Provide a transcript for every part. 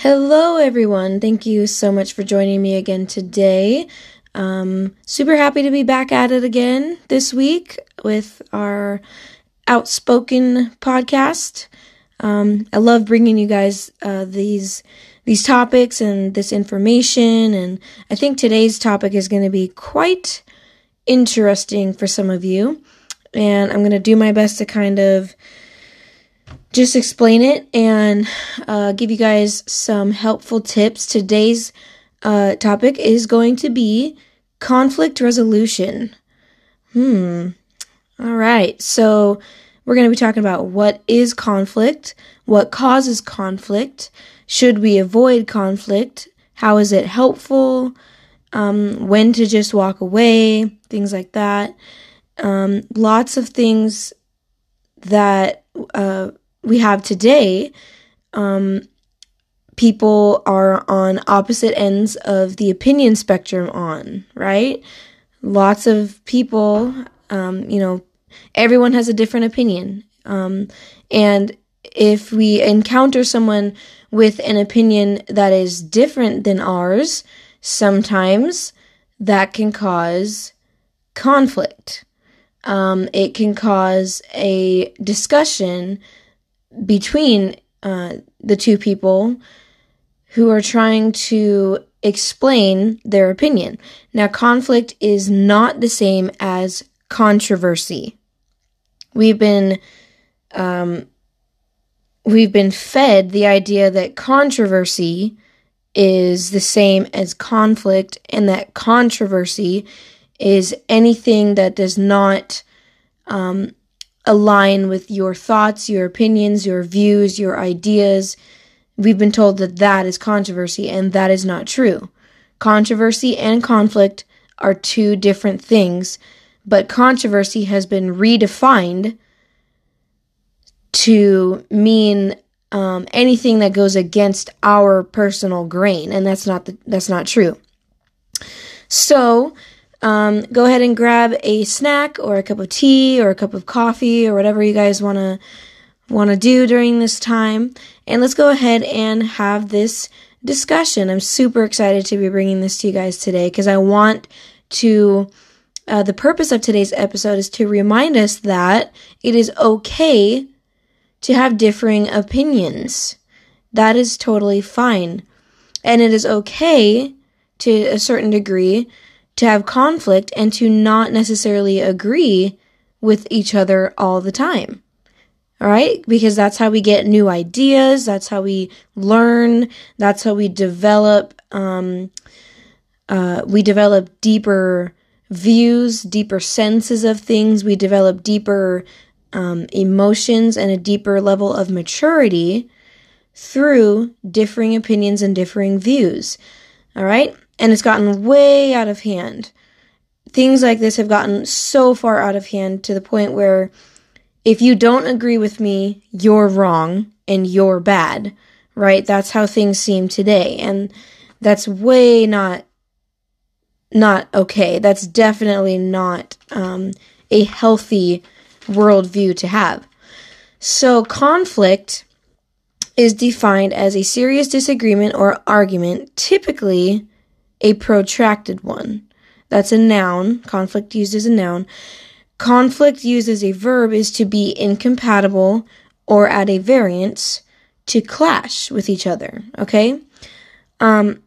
Hello, everyone. Thank you so much for joining me again today. Um, super happy to be back at it again this week with our outspoken podcast. Um, I love bringing you guys uh, these these topics and this information, and I think today's topic is going to be quite interesting for some of you. And I'm going to do my best to kind of just explain it and uh, give you guys some helpful tips. Today's uh, topic is going to be conflict resolution. Hmm. All right. So we're going to be talking about what is conflict, what causes conflict, should we avoid conflict, how is it helpful, um, when to just walk away, things like that. Um, lots of things that uh, we have today, um, people are on opposite ends of the opinion spectrum on, right? Lots of people, um, you know, everyone has a different opinion. Um, and if we encounter someone with an opinion that is different than ours, sometimes that can cause conflict. Um, it can cause a discussion between uh, the two people who are trying to explain their opinion. Now, conflict is not the same as controversy. We've been um, we've been fed the idea that controversy is the same as conflict, and that controversy is anything that does not um, align with your thoughts, your opinions, your views, your ideas. We've been told that that is controversy, and that is not true. Controversy and conflict are two different things, but controversy has been redefined to mean um, anything that goes against our personal grain, and that's not the, that's not true. So um, go ahead and grab a snack or a cup of tea or a cup of coffee or whatever you guys want to want to do during this time. And let's go ahead and have this discussion. I'm super excited to be bringing this to you guys today because i want to uh, the purpose of today's episode is to remind us that it is okay to have differing opinions. That is totally fine. And it is okay to a certain degree to have conflict and to not necessarily agree with each other all the time. All right? Because that's how we get new ideas. That's how we learn. That's how we develop, um, uh, we develop deeper views, deeper senses of things. We develop deeper um, emotions and a deeper level of maturity through differing opinions and differing views. All right? And it's gotten way out of hand. Things like this have gotten so far out of hand to the point where if you don't agree with me, you're wrong and you're bad, right? That's how things seem today. And that's way not not okay. That's definitely not um, a healthy worldview to have. So conflict is defined as a serious disagreement or argument, typically a protracted one. That's a noun. Conflict used as a noun. Conflict used as a verb is to be incompatible or at a variance, to clash with each other. Okay? Um,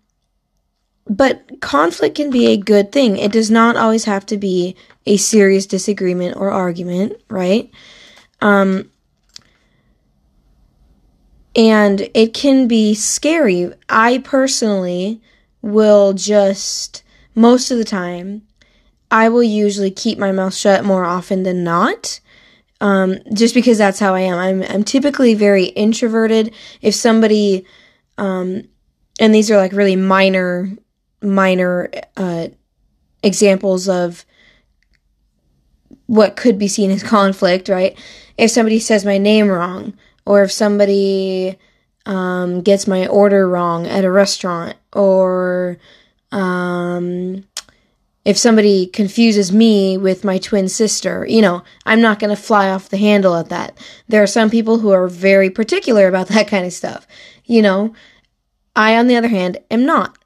but conflict can be a good thing. It does not always have to be a serious disagreement or argument, right? Um, and it can be scary. I personally will just, most of the time, I will usually keep my mouth shut more often than not. Um, just because that's how I am. I'm, I'm typically very introverted. If somebody, um, and these are like really minor, minor, uh, examples of what could be seen as conflict, right? If somebody says my name wrong, or if somebody um, gets my order wrong at a restaurant, or um, if somebody confuses me with my twin sister, you know, I'm not going to fly off the handle at that. There are some people who are very particular about that kind of stuff, you know. I, on the other hand, am not.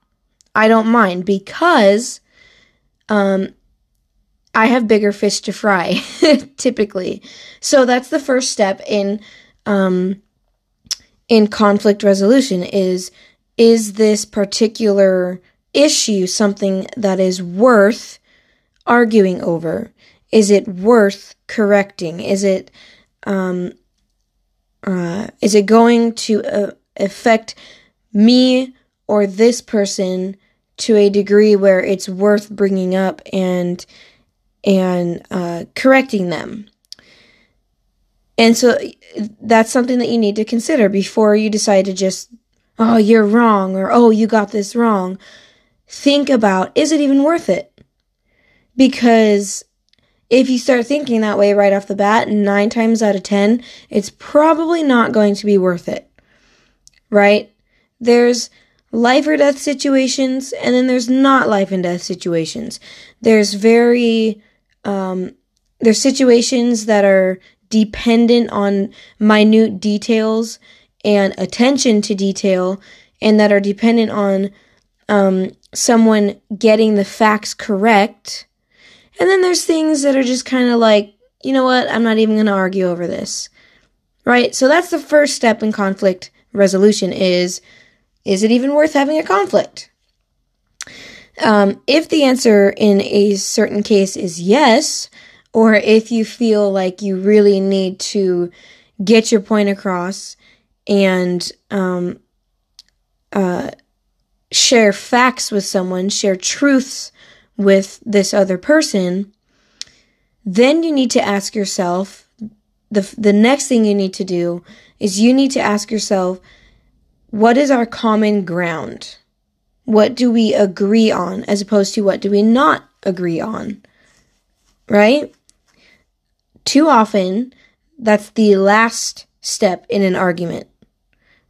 I don't mind because um, I have bigger fish to fry, typically. So that's the first step in um, in conflict resolution is is this particular issue something that is worth arguing over? Is it worth correcting? Is it um, uh, is it going to uh, affect me or this person to a degree where it's worth bringing up and and uh, correcting them? And so that's something that you need to consider before you decide to just, oh, you're wrong, or oh, you got this wrong. Think about, is it even worth it? Because if you start thinking that way right off the bat, nine times out of ten, it's probably not going to be worth it. Right? There's life or death situations, and then there's not life and death situations. There's very, um, there's situations that are dependent on minute details and attention to detail, and that are dependent on um, someone getting the facts correct. And then there's things that are just kind of like, you know what, I'm not even going to argue over this. Right? So that's the first step in conflict resolution is is it even worth having a conflict? Um, if the answer in a certain case is yes, or if you feel like you really need to get your point across and um, uh, share facts with someone, share truths with this other person, then you need to ask yourself the the next thing you need to do is you need to ask yourself what is our common ground? What do we agree on as opposed to what do we not agree on? Right? Too often, that's the last step in an argument,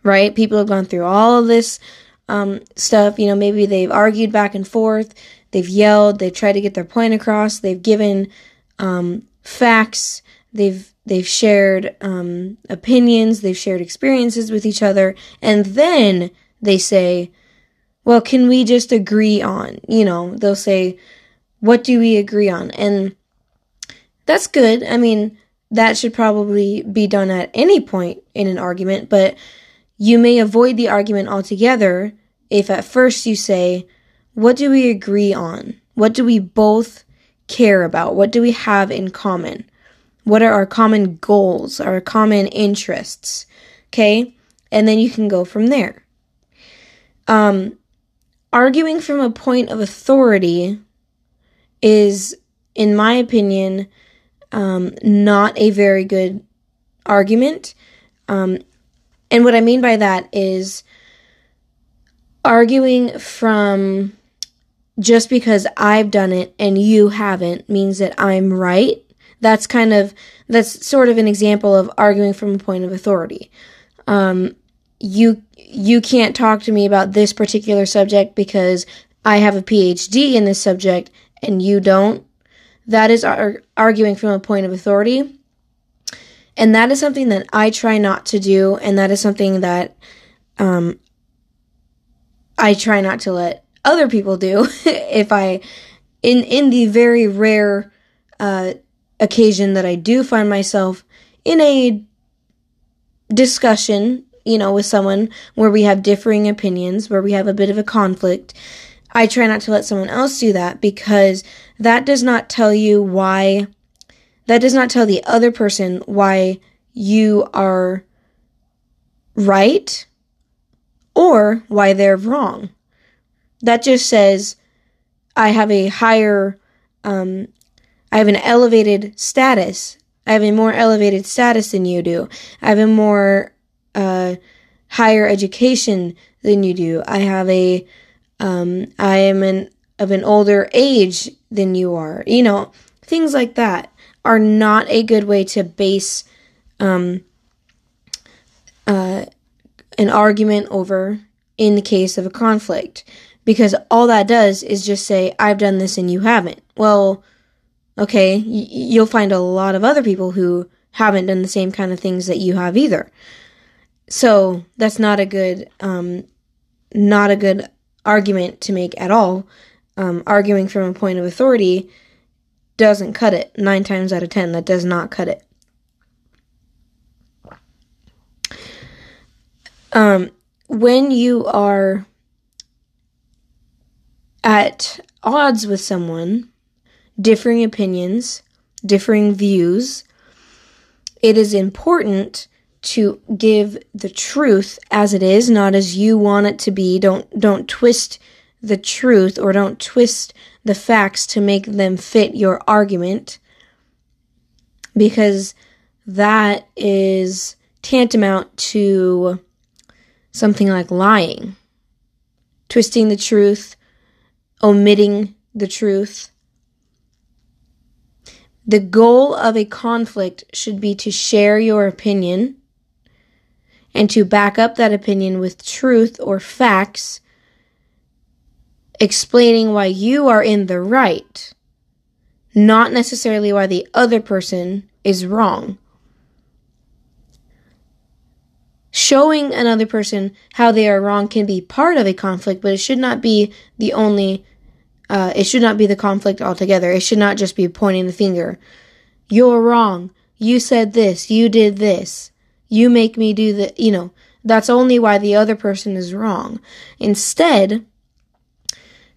right? People have gone through all of this um, stuff. You know, maybe they've argued back and forth, they've yelled, they've tried to get their point across, they've given um, facts, they've they've shared um, opinions, they've shared experiences with each other, and then they say, "Well, can we just agree on?" You know, they'll say, "What do we agree on?" and that's good. I mean, that should probably be done at any point in an argument, but you may avoid the argument altogether if at first you say, What do we agree on? What do we both care about? What do we have in common? What are our common goals, our common interests? Okay? And then you can go from there. Um, arguing from a point of authority is, in my opinion, um, not a very good argument. Um, and what I mean by that is arguing from just because I've done it and you haven't means that I'm right. That's kind of, that's sort of an example of arguing from a point of authority. Um, you, you can't talk to me about this particular subject because I have a PhD in this subject and you don't. That is ar- arguing from a point of authority. And that is something that I try not to do, and that is something that um, I try not to let other people do. if I, in in the very rare uh, occasion that I do find myself in a discussion, you know, with someone where we have differing opinions, where we have a bit of a conflict, I try not to let someone else do that because that does not tell you why, that does not tell the other person why you are right or why they're wrong. That just says, I have a higher, um, I have an elevated status. I have a more elevated status than you do. I have a more, uh, higher education than you do. I have a, um, I am an of an older age than you are. You know, things like that are not a good way to base um, uh, an argument over in the case of a conflict. Because all that does is just say, I've done this and you haven't. Well, okay, y- you'll find a lot of other people who haven't done the same kind of things that you have either. So that's not a good um, not a good argument to make at all. Um, arguing from a point of authority doesn't cut it. Nine times out of ten, that does not cut it. Um, when you are at odds with someone, differing opinions, differing views, it is important to give the truth as it is, not as you want it to be. Don't don't twist the truth or don't twist the facts to make them fit your argument because that is tantamount to something like lying, twisting the truth, omitting the truth. The goal of a conflict should be to share your opinion and to back up that opinion with truth or facts, explaining why you are in the right, not necessarily why the other person is wrong. Showing another person how they are wrong can be part of a conflict, but it should not be the only, uh, it should not be the conflict altogether. It should not just be pointing the finger. You're wrong. You said this. You did this. You make me do the, you know, that's only why the other person is wrong. Instead,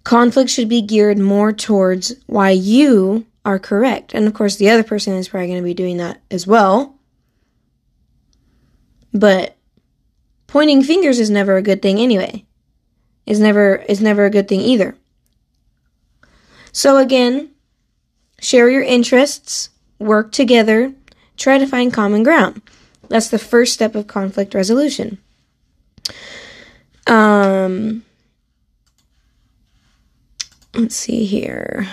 conflict should be geared more towards why you are correct. And of course, the other person is probably going to be doing that as well. But pointing fingers is never a good thing anyway. Is never is never a good thing either. So again, share your interests, work together, try to find common ground. That's the first step of conflict resolution. Um, let's see here.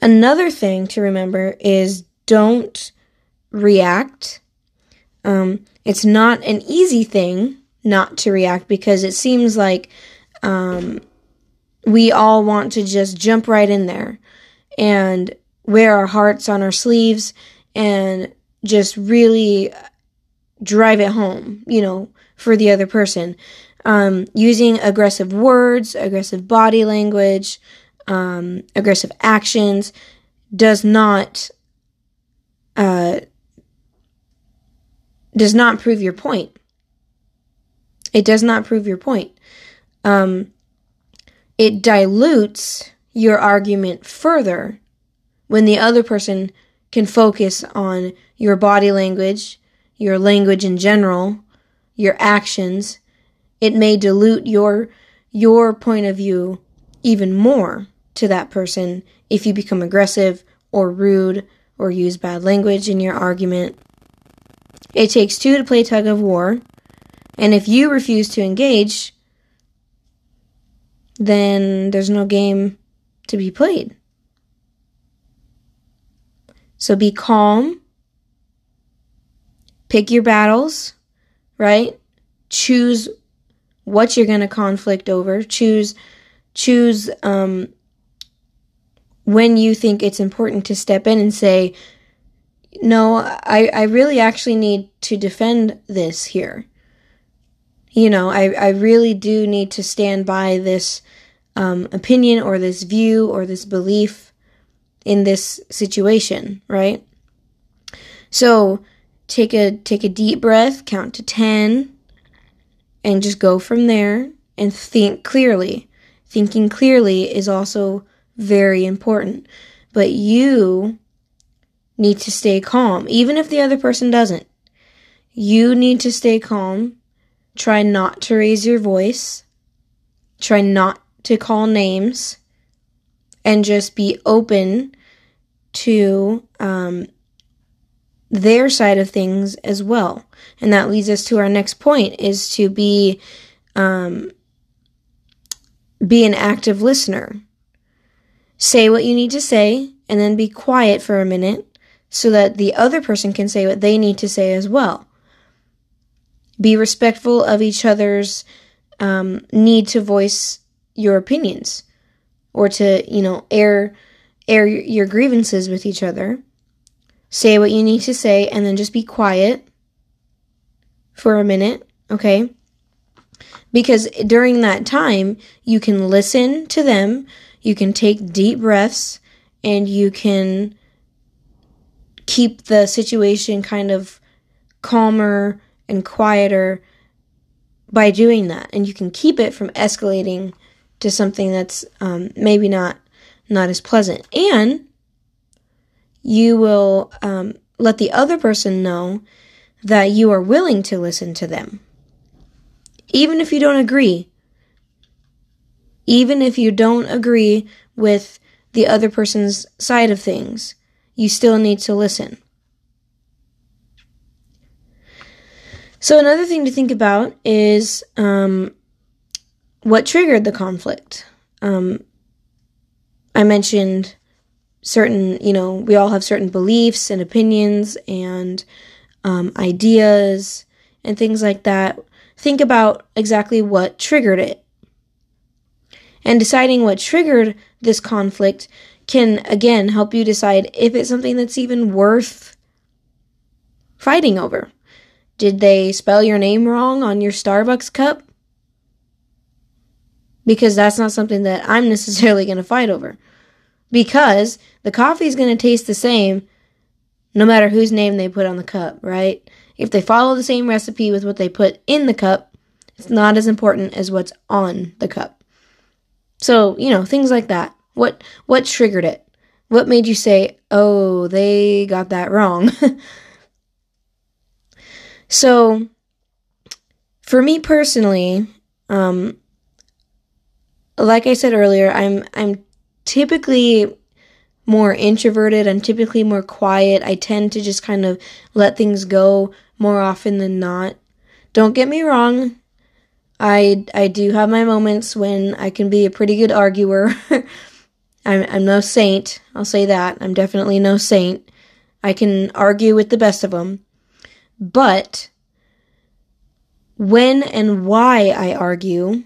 Another thing to remember is don't react. Um, it's not an easy thing not to react because it seems like um, we all want to just jump right in there and wear our hearts on our sleeves and just really drive it home, you know, for the other person. Um, using aggressive words, aggressive body language, um, aggressive actions does not uh, does not prove your point. It does not prove your point. Um, it dilutes your argument further when the other person can focus on your body language, your language in general, your actions. It may dilute your your point of view even more to that person if you become aggressive or rude or use bad language in your argument. It takes two to play tug of war, and if you refuse to engage, then there's no game to be played. So be calm. Pick your battles, right? Choose what you're going to conflict over. Choose choose um, when you think it's important to step in and say, "No, I I really actually need to defend this here." You know, I I really do need to stand by this um, opinion or this view or this belief in this situation, right? So take a take a deep breath, count to 10 and just go from there and think clearly. Thinking clearly is also very important. But you need to stay calm even if the other person doesn't. You need to stay calm. Try not to raise your voice. Try not to call names and just be open to um, their side of things as well. And that leads us to our next point is to be um, be an active listener. Say what you need to say and then be quiet for a minute so that the other person can say what they need to say as well. Be respectful of each other's um, need to voice your opinions or to, you know, air air your grievances with each other. Say what you need to say and then just be quiet for a minute, okay? Because during that time, you can listen to them, you can take deep breaths, and you can keep the situation kind of calmer and quieter by doing that. And you can keep it from escalating to something that's um, maybe not not as pleasant. And you will um, let the other person know that you are willing to listen to them. Even if you don't agree. Even if you don't agree with the other person's side of things, you still need to listen. So, another thing to think about is um, what triggered the conflict. Um, I mentioned certain, you know, we all have certain beliefs and opinions and um, ideas and things like that. Think about exactly what triggered it. And deciding what triggered this conflict can, again, help you decide if it's something that's even worth fighting over. Did they spell your name wrong on your Starbucks cup? Because that's not something that I'm necessarily going to fight over. Because the coffee is going to taste the same no matter whose name they put on the cup, right? If they follow the same recipe with what they put in the cup, it's not as important as what's on the cup. So, you know, things like that. What what triggered it? What made you say, "Oh, they got that wrong?" so, for me personally, um like I said earlier, I'm I'm typically more introverted. I'm typically more quiet. I tend to just kind of let things go more often than not. Don't get me wrong. I I do have my moments when I can be a pretty good arguer. I'm I'm no saint. I'll say that. I'm definitely no saint. I can argue with the best of them. But when and why I argue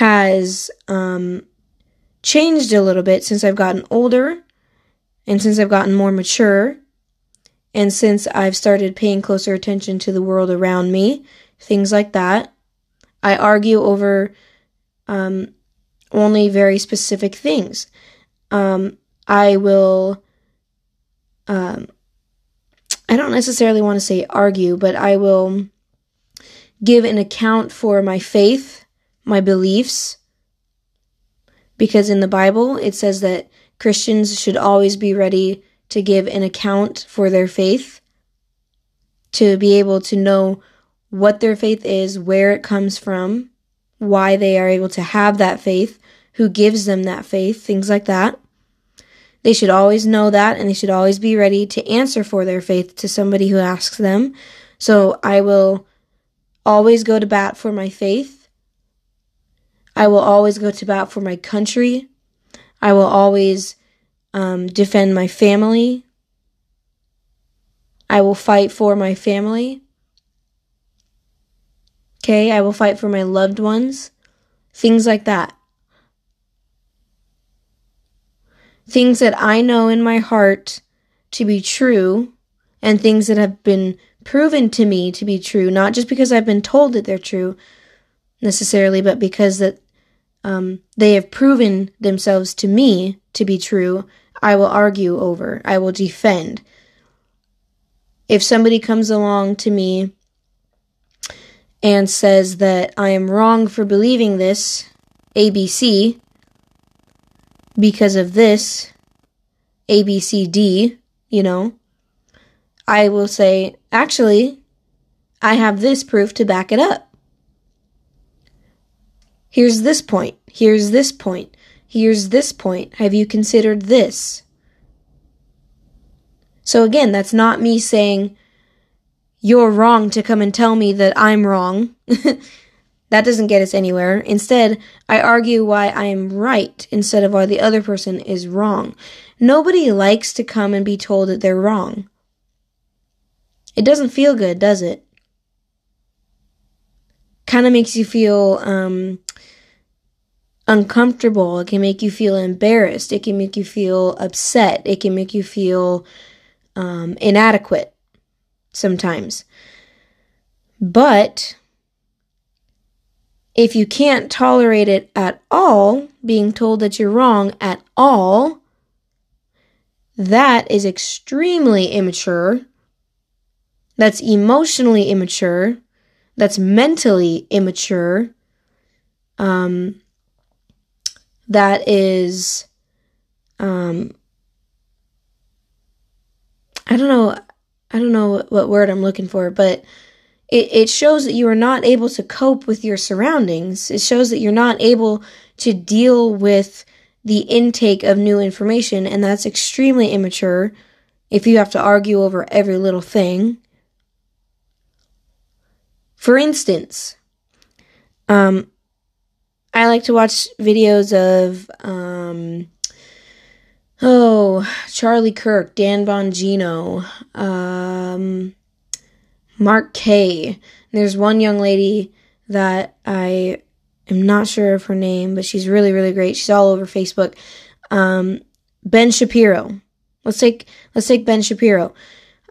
has um, changed a little bit since I've gotten older and since I've gotten more mature and since I've started paying closer attention to the world around me, things like that. I argue over um, only very specific things. Um, I will, um, I don't necessarily want to say argue, but I will give an account for my faith, my beliefs, because in the Bible it says that Christians should always be ready to give an account for their faith, to be able to know what their faith is, where it comes from, why they are able to have that faith, who gives them that faith, things like that. They should always know that and they should always be ready to answer for their faith to somebody who asks them. So I will always go to bat for my faith I will always go to bat for my country. I will always um, defend my family. I will fight for my family. Okay, I will fight for my loved ones. Things like that. Things that I know in my heart to be true, and things that have been proven to me to be true, not just because I've been told that they're true necessarily, but because that um, they have proven themselves to me to be true, I will argue over, I will defend. If somebody comes along to me and says that I am wrong for believing this, ABC, because of this, ABCD, you know, I will say, actually, I have this proof to back it up. Here's this point. Here's this point. Here's this point. Have you considered this? So again, that's not me saying, you're wrong to come and tell me that I'm wrong. that doesn't get us anywhere. Instead, I argue why I am right instead of why the other person is wrong. Nobody likes to come and be told that they're wrong. It doesn't feel good, does it? Kind of makes you feel um, uncomfortable. It can make you feel embarrassed. It can make you feel upset. It can make you feel um, inadequate sometimes. But if you can't tolerate it at all, being told that you're wrong at all, that is extremely immature. That's emotionally immature. That's mentally immature. Um, that is, um, I don't know, I don't know what word I'm looking for, but it, it shows that you are not able to cope with your surroundings. It shows that you're not able to deal with the intake of new information, and that's extremely immature if you have to argue over every little thing. For instance, um, I like to watch videos of, um, oh, Charlie Kirk, Dan Bongino, um, Mark Kaye. There's one young lady that I am not sure of her name, but she's really, really great. She's all over Facebook. Um, ben Shapiro. Let's take let's take Ben Shapiro.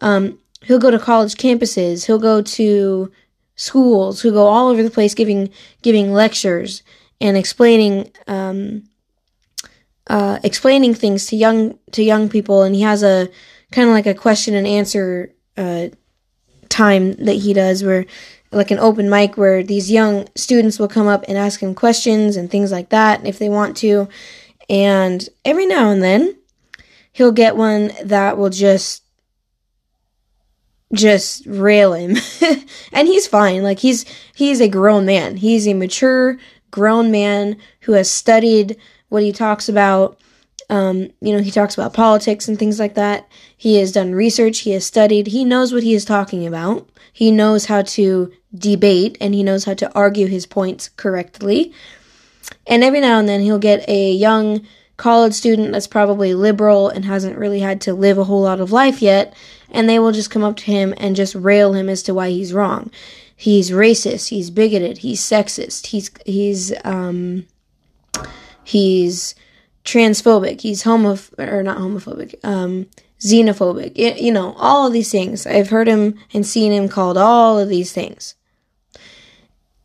Um, he'll go to college campuses. He'll go to schools. He'll go all over the place giving giving lectures and explaining um, uh, explaining things to young to young people. And he has a kind of like a question and answer uh, time that he does where like an open mic where these young students will come up and ask him questions and things like that if they want to. And every now and then he'll get one that will just just rail him. and he's fine. Like he's he's a grown man. He's a mature grown man who has studied what he talks about um, you know, he talks about politics and things like that. He has done research, he has studied, he knows what he is talking about. He knows how to debate and he knows how to argue his points correctly. And every now and then he'll get a young college student that's probably liberal and hasn't really had to live a whole lot of life yet, and they will just come up to him and just rail him as to why he's wrong. He's racist, he's bigoted, he's sexist, he's he's um he's transphobic, he's homo or not homophobic, um, xenophobic. It, you know, all of these things. I've heard him and seen him called all of these things.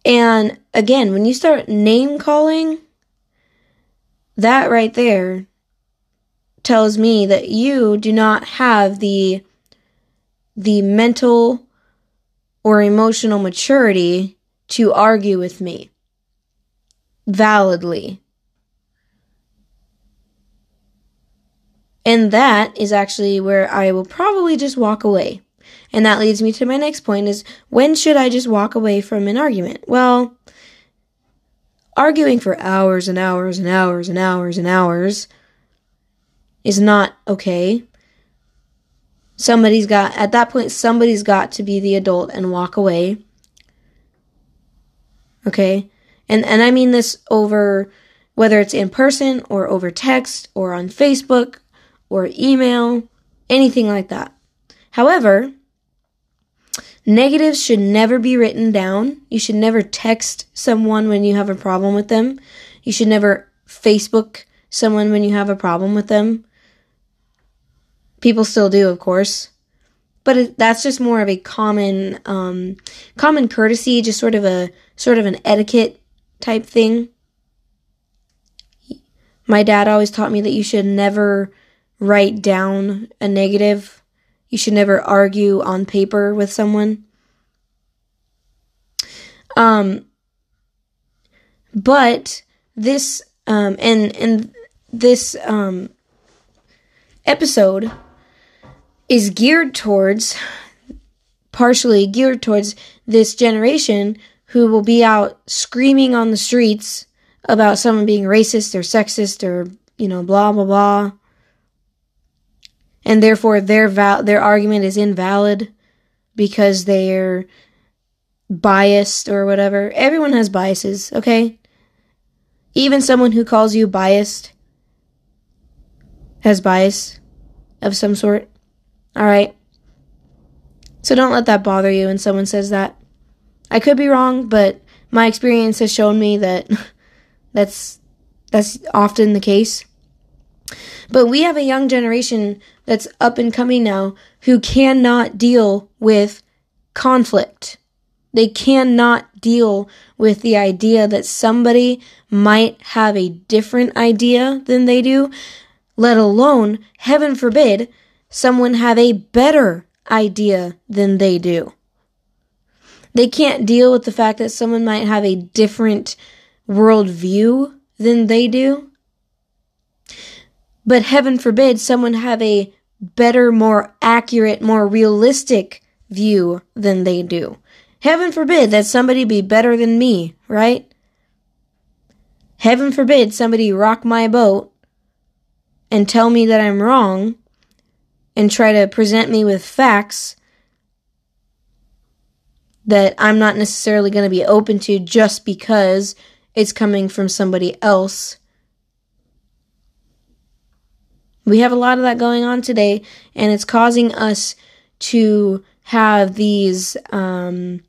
And again, when you start name calling, that right there tells me that you do not have the the mental or emotional maturity to argue with me validly. And that is actually where I will probably just walk away. And that leads me to my next point is when should I just walk away from an argument? Well, arguing for hours and hours and hours and hours and hours is not okay. Somebody's got, at that point, somebody's got to be the adult and walk away. Okay? And, and I mean this over whether it's in person or over text or on Facebook or email, anything like that. However, negatives should never be written down. You should never text someone when you have a problem with them. You should never Facebook someone when you have a problem with them. People still do, of course. But that's just more of a common um, common courtesy, just sort of a sort of an etiquette type thing. My dad always taught me that you should never write down a negative. You should never argue on paper with someone. Um, but this um, and and this um, episode is geared towards partially geared towards this generation who will be out screaming on the streets about someone being racist or sexist or you know blah blah blah and therefore their val- their argument is invalid because they're biased or whatever. Everyone has biases, okay? Even someone who calls you biased has bias of some sort. All right? So don't let that bother you when someone says that. I could be wrong, but my experience has shown me that that's that's often the case. But we have a young generation that's up and coming now who cannot deal with conflict. They cannot deal with the idea that somebody might have a different idea than they do, let alone, heaven forbid, someone have a better idea than they do. They can't deal with the fact that someone might have a different worldview than they do. But heaven forbid someone have a better, more accurate, more realistic view than they do. Heaven forbid that somebody be better than me, right? Heaven forbid somebody rock my boat and tell me that I'm wrong and try to present me with facts that I'm not necessarily going to be open to just because it's coming from somebody else. We have a lot of that going on today, and it's causing us to have these, um,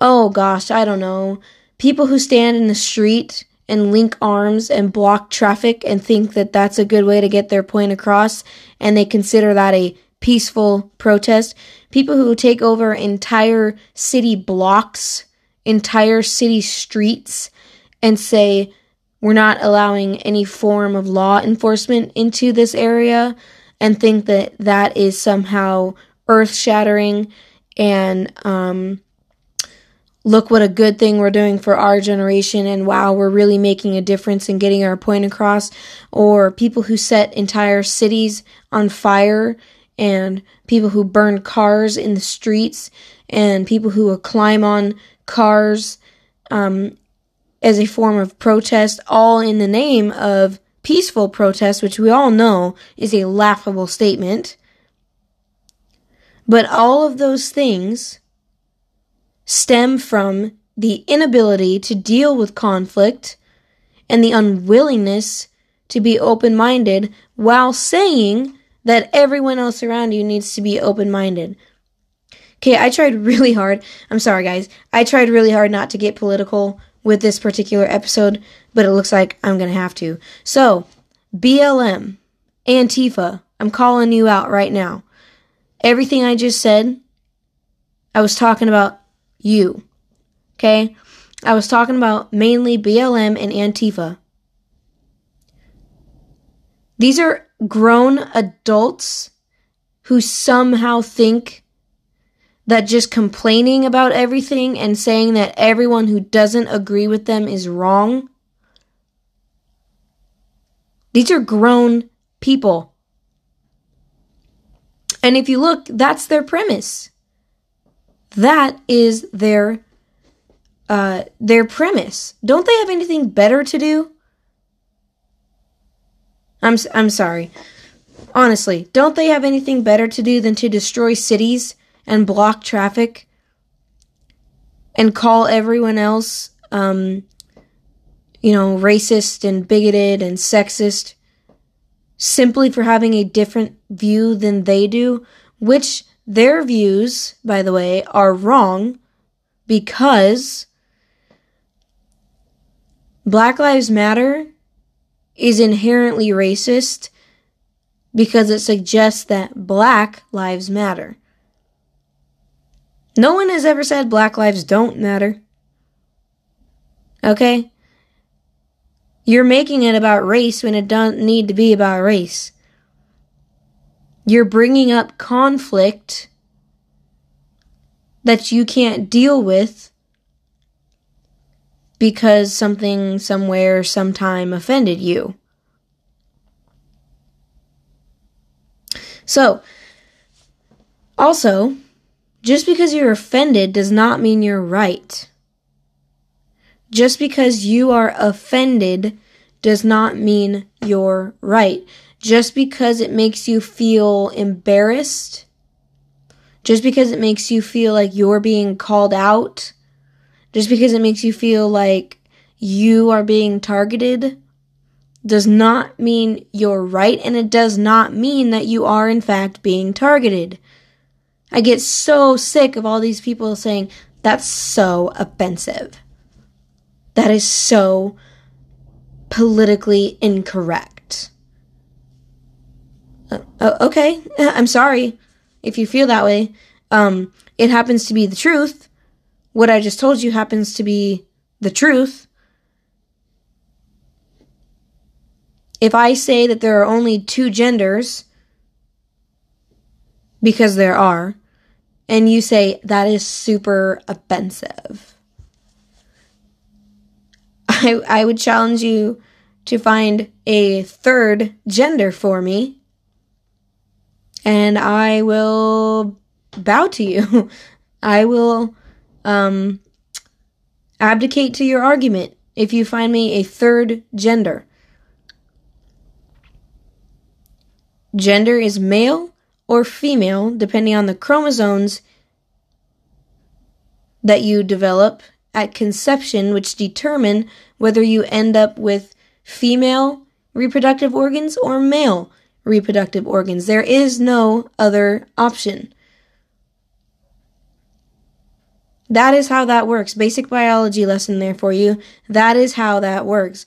oh gosh, I don't know, people who stand in the street and link arms and block traffic and think that that's a good way to get their point across, and they consider that a peaceful protest. People who take over entire city blocks, entire city streets, and say, we're not allowing any form of law enforcement into this area, and think that that is somehow earth shattering and um, look what a good thing we're doing for our generation and wow we're really making a difference in getting our point across or people who set entire cities on fire and people who burn cars in the streets and people who climb on cars um, as a form of protest, all in the name of peaceful protest, which we all know is a laughable statement. But all of those things stem from the inability to deal with conflict and the unwillingness to be open minded while saying that everyone else around you needs to be open minded. Okay, I tried really hard. I'm sorry, guys. I tried really hard not to get political with this particular episode, but it looks like I'm going to have to. So, BLM, Antifa, I'm calling you out right now. Everything I just said, I was talking about you. Okay? I was talking about mainly BLM and Antifa. These are grown adults who somehow think that just complaining about everything and saying that everyone who doesn't agree with them is wrong. These are grown people. And if you look, that's their premise. That is their uh, their premise. Don't they have anything better to do? I'm I'm sorry. Honestly, don't they have anything better to do than to destroy cities and block traffic and call everyone else um, you know, racist and bigoted and sexist simply for having a different view than they do, which their views, by the way, are wrong because Black Lives Matter is inherently racist because it suggests that black lives matter. No one has ever said black lives don't matter. Okay? You're making it about race when it doesn't need to be about race. You're bringing up conflict that you can't deal with because something somewhere sometime offended you. So, also, just because you're offended does not mean you're right. Just because you are offended does not mean you're right. Just because it makes you feel embarrassed, just because it makes you feel like you're being called out just because it makes you feel like you are being targeted does not mean you're right, and it does not mean that you are, in fact, being targeted. I get so sick of all these people saying, that's so offensive. That is so politically incorrect. Uh, uh okay, I'm sorry if you feel that way. Um, it happens to be the truth. what I just told you happens to be the truth, if I say that there are only two genders, because there are, and you say that is super offensive, I, I would challenge you to find a third gender for me, and I will bow to you. I will um, abdicate to your argument if you find me a third gender. Gender is male or female, depending on the chromosomes that you develop at conception, which determine whether you end up with female reproductive organs or male reproductive organs. There is no other option. That is how that works. Basic biology lesson there for you. That is how that works.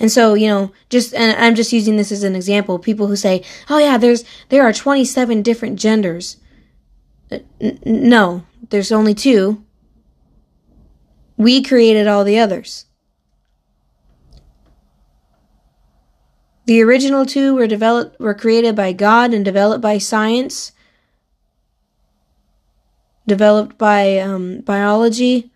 And so, you know, just, and I'm just using this as an example. People who say, oh yeah, there's, there are 27 different genders. Uh, n- no, there's only two. We created all the others. The original two were developed, were created by God and developed by science, developed by um, biology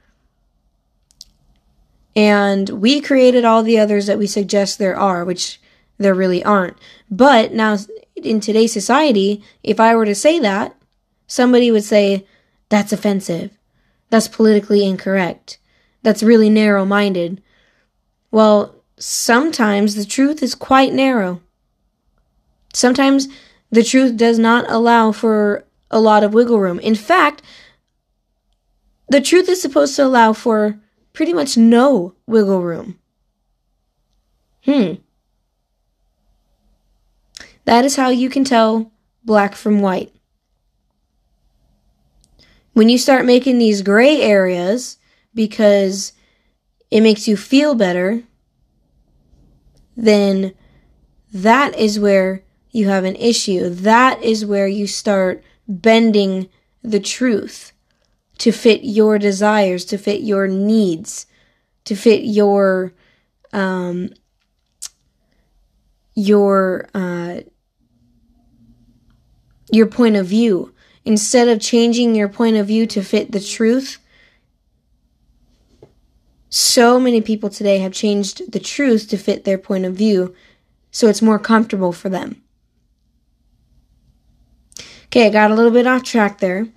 and we created all the others that we suggest there are, which there really aren't. But now, in today's society, if I were to say that, somebody would say, that's offensive. That's politically incorrect. That's really narrow minded. Well, sometimes the truth is quite narrow. Sometimes the truth does not allow for a lot of wiggle room. In fact, the truth is supposed to allow for pretty much no wiggle room. Hmm. That is how you can tell black from white. When you start making these gray areas because it makes you feel better, then that is where you have an issue. That is where you start bending the truth to fit your desires, to fit your needs, to fit your um, your uh, your point of view. Instead of changing your point of view to fit the truth, so many people today have changed the truth to fit their point of view so it's more comfortable for them. Okay, I got a little bit off track there.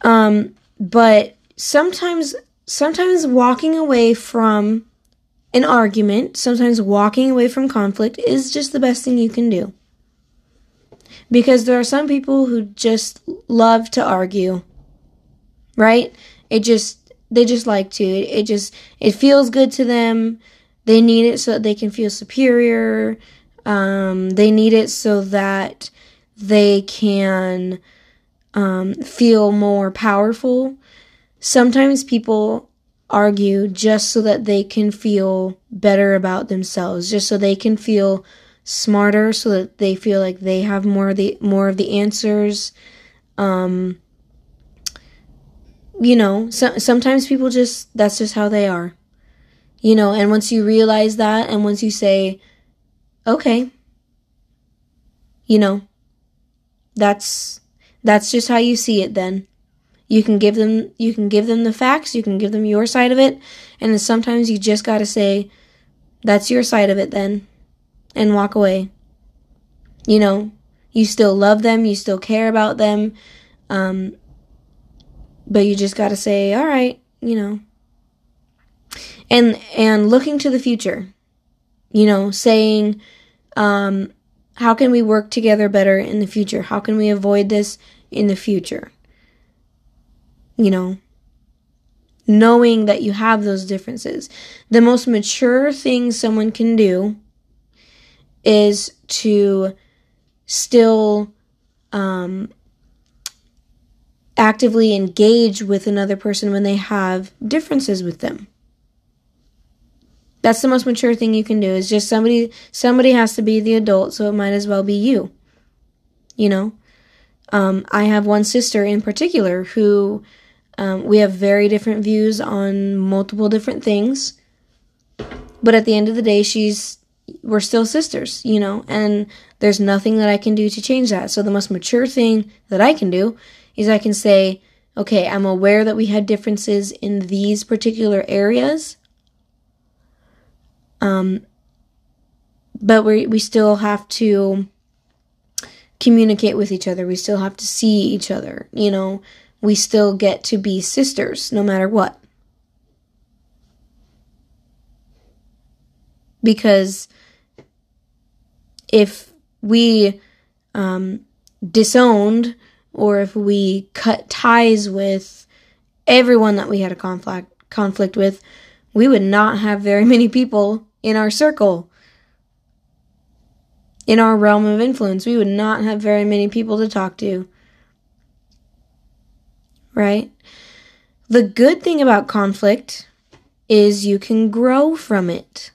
Um, but sometimes, sometimes walking away from an argument, sometimes walking away from conflict is just the best thing you can do. Because there are some people who just love to argue, right? It just, they just like to. It, it just, it feels good to them. They need it so that they can feel superior. Um, they need it so that they can um, feel more powerful. Sometimes people argue just so that they can feel better about themselves, just so they can feel smarter, so that they feel like they have more of the more of the answers. Um, you know, so, sometimes people just that's just how they are. You know, and once you realize that, and once you say, okay, you know, that's that's just how you see it then. You can give them you can give them the facts, you can give them your side of it, and sometimes you just got to say that's your side of it then and walk away. You know, you still love them, you still care about them. Um but you just got to say, "All right, you know." And and looking to the future. You know, saying um how can we work together better in the future? How can we avoid this in the future? You know, knowing that you have those differences. The most mature thing someone can do is to still um, actively engage with another person when they have differences with them. That's the most mature thing you can do. Is just somebody somebody has to be the adult, so it might as well be you. You know? Um, I have one sister in particular who Um, we have very different views on multiple different things. But at the end of the day, she's we're still sisters, you know, and there's nothing that I can do to change that. So the most mature thing that I can do is I can say, okay, I'm aware that we had differences in these particular areas. Um, but we we still have to communicate with each other. We still have to see each other. You know, we still get to be sisters no matter what. Because if we um, disowned or if we cut ties with everyone that we had a conflict conflict with, we would not have very many people in our circle. In our realm of influence, we would not have very many people to talk to. Right? The good thing about conflict is you can grow from it.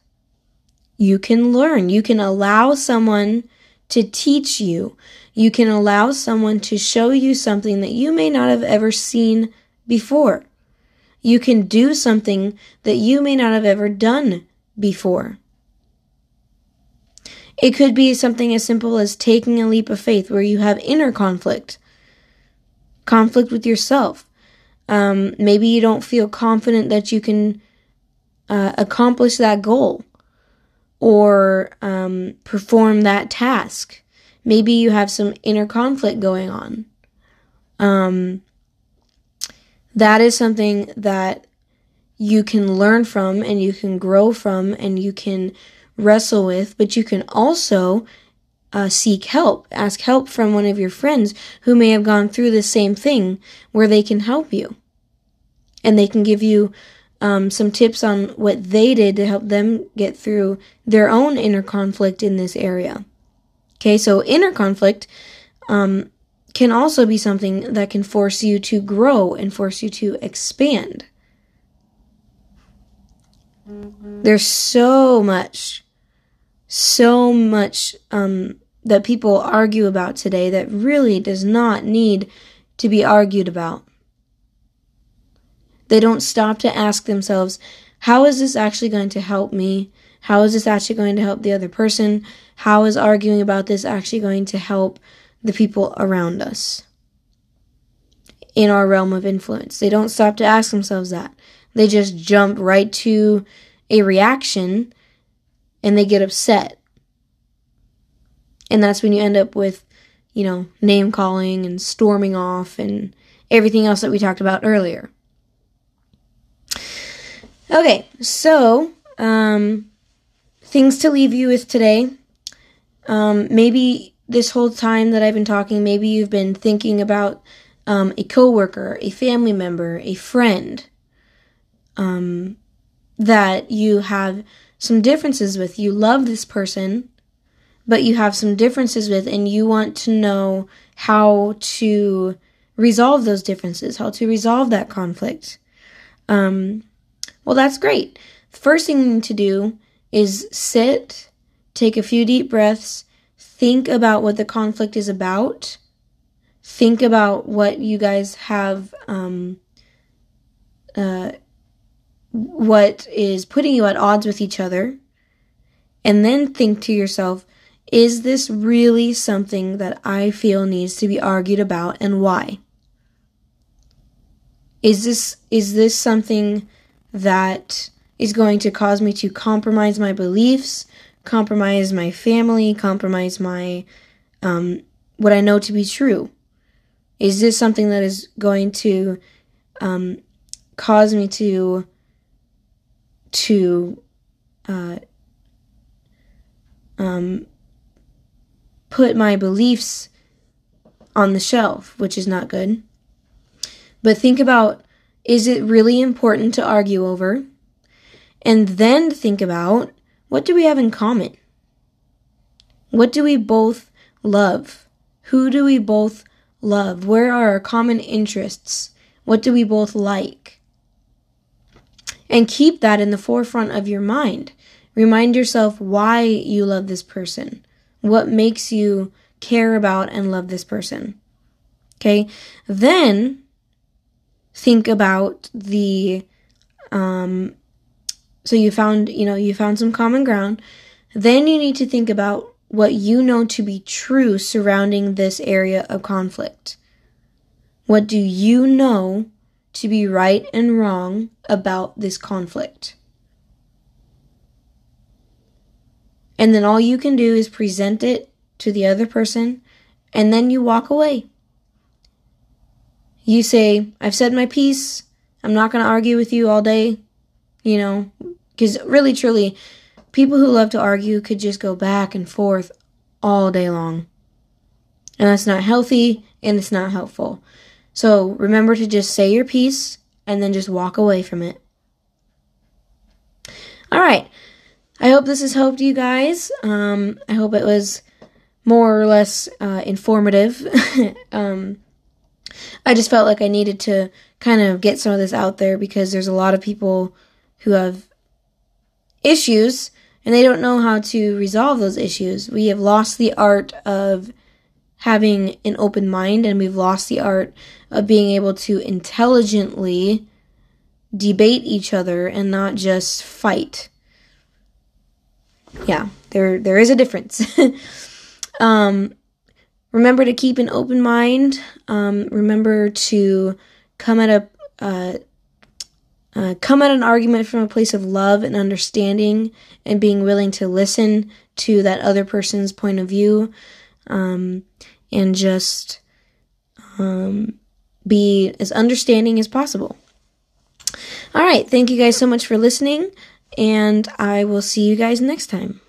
You can learn. You can allow someone to teach you. You can allow someone to show you something that you may not have ever seen before. You can do something that you may not have ever done before. It could be something as simple as taking a leap of faith where you have inner conflict, conflict with yourself. Um, maybe you don't feel confident that you can uh, accomplish that goal or um, perform that task. Maybe you have some inner conflict going on. Um, that is something that you can learn from and you can grow from and you can wrestle with, but you can also uh, seek help. Ask help from one of your friends who may have gone through the same thing where they can help you. And they can give you um, some tips on what they did to help them get through their own inner conflict in this area. Okay, so inner conflict um, can also be something that can force you to grow and force you to expand. There's so much, so much um, that people argue about today that really does not need to be argued about. They don't stop to ask themselves, how is this actually going to help me? How is this actually going to help the other person? How is arguing about this actually going to help the people around us in our realm of influence? They don't stop to ask themselves that. They just jump right to a reaction and they get upset. And that's when you end up with, you know, name calling and storming off and everything else that we talked about earlier. Okay, so um, things to leave you with today. Um, maybe this whole time that I've been talking, maybe you've been thinking about um, a coworker, a family member, a friend um, that you have some differences with. You love this person, but you have some differences with, and you want to know how to resolve those differences, how to resolve that conflict. Um, well, that's great. First thing to do is sit, take a few deep breaths, think about what the conflict is about, think about what you guys have, um, uh, what is putting you at odds with each other, and then think to yourself, is this really something that I feel needs to be argued about and why? Is this is this something that is going to cause me to compromise my beliefs, compromise my family, compromise my um, what I know to be true? Is this something that is going to um, cause me to to uh, um, put my beliefs on the shelf, which is not good. But think about is it really important to argue over? And then think about what do we have in common? What do we both love? Who do we both love? Where are our common interests? What do we both like? And keep that in the forefront of your mind. Remind yourself why you love this person. What makes you care about and love this person. Okay? Then think about the um so you found you know you found some common ground then you need to think about what you know to be true surrounding this area of conflict what do you know to be right and wrong about this conflict and then all you can do is present it to the other person and then you walk away you say, I've said my piece. I'm not going to argue with you all day. You know, because really, truly, people who love to argue could just go back and forth all day long. And that's not healthy and it's not helpful. So remember to just say your piece and then just walk away from it. All right. I hope this has helped you guys. Um, I hope it was more or less uh, informative. um, I just felt like I needed to kind of get some of this out there because there's a lot of people who have issues and they don't know how to resolve those issues. We have lost the art of having an open mind and we've lost the art of being able to intelligently debate each other and not just fight. Yeah, there there is a difference. um remember to keep an open mind. Um, remember to come at a uh, uh, come at an argument from a place of love and understanding, and being willing to listen to that other person's point of view, um, and just um, be as understanding as possible. All right, thank you guys so much for listening, and I will see you guys next time.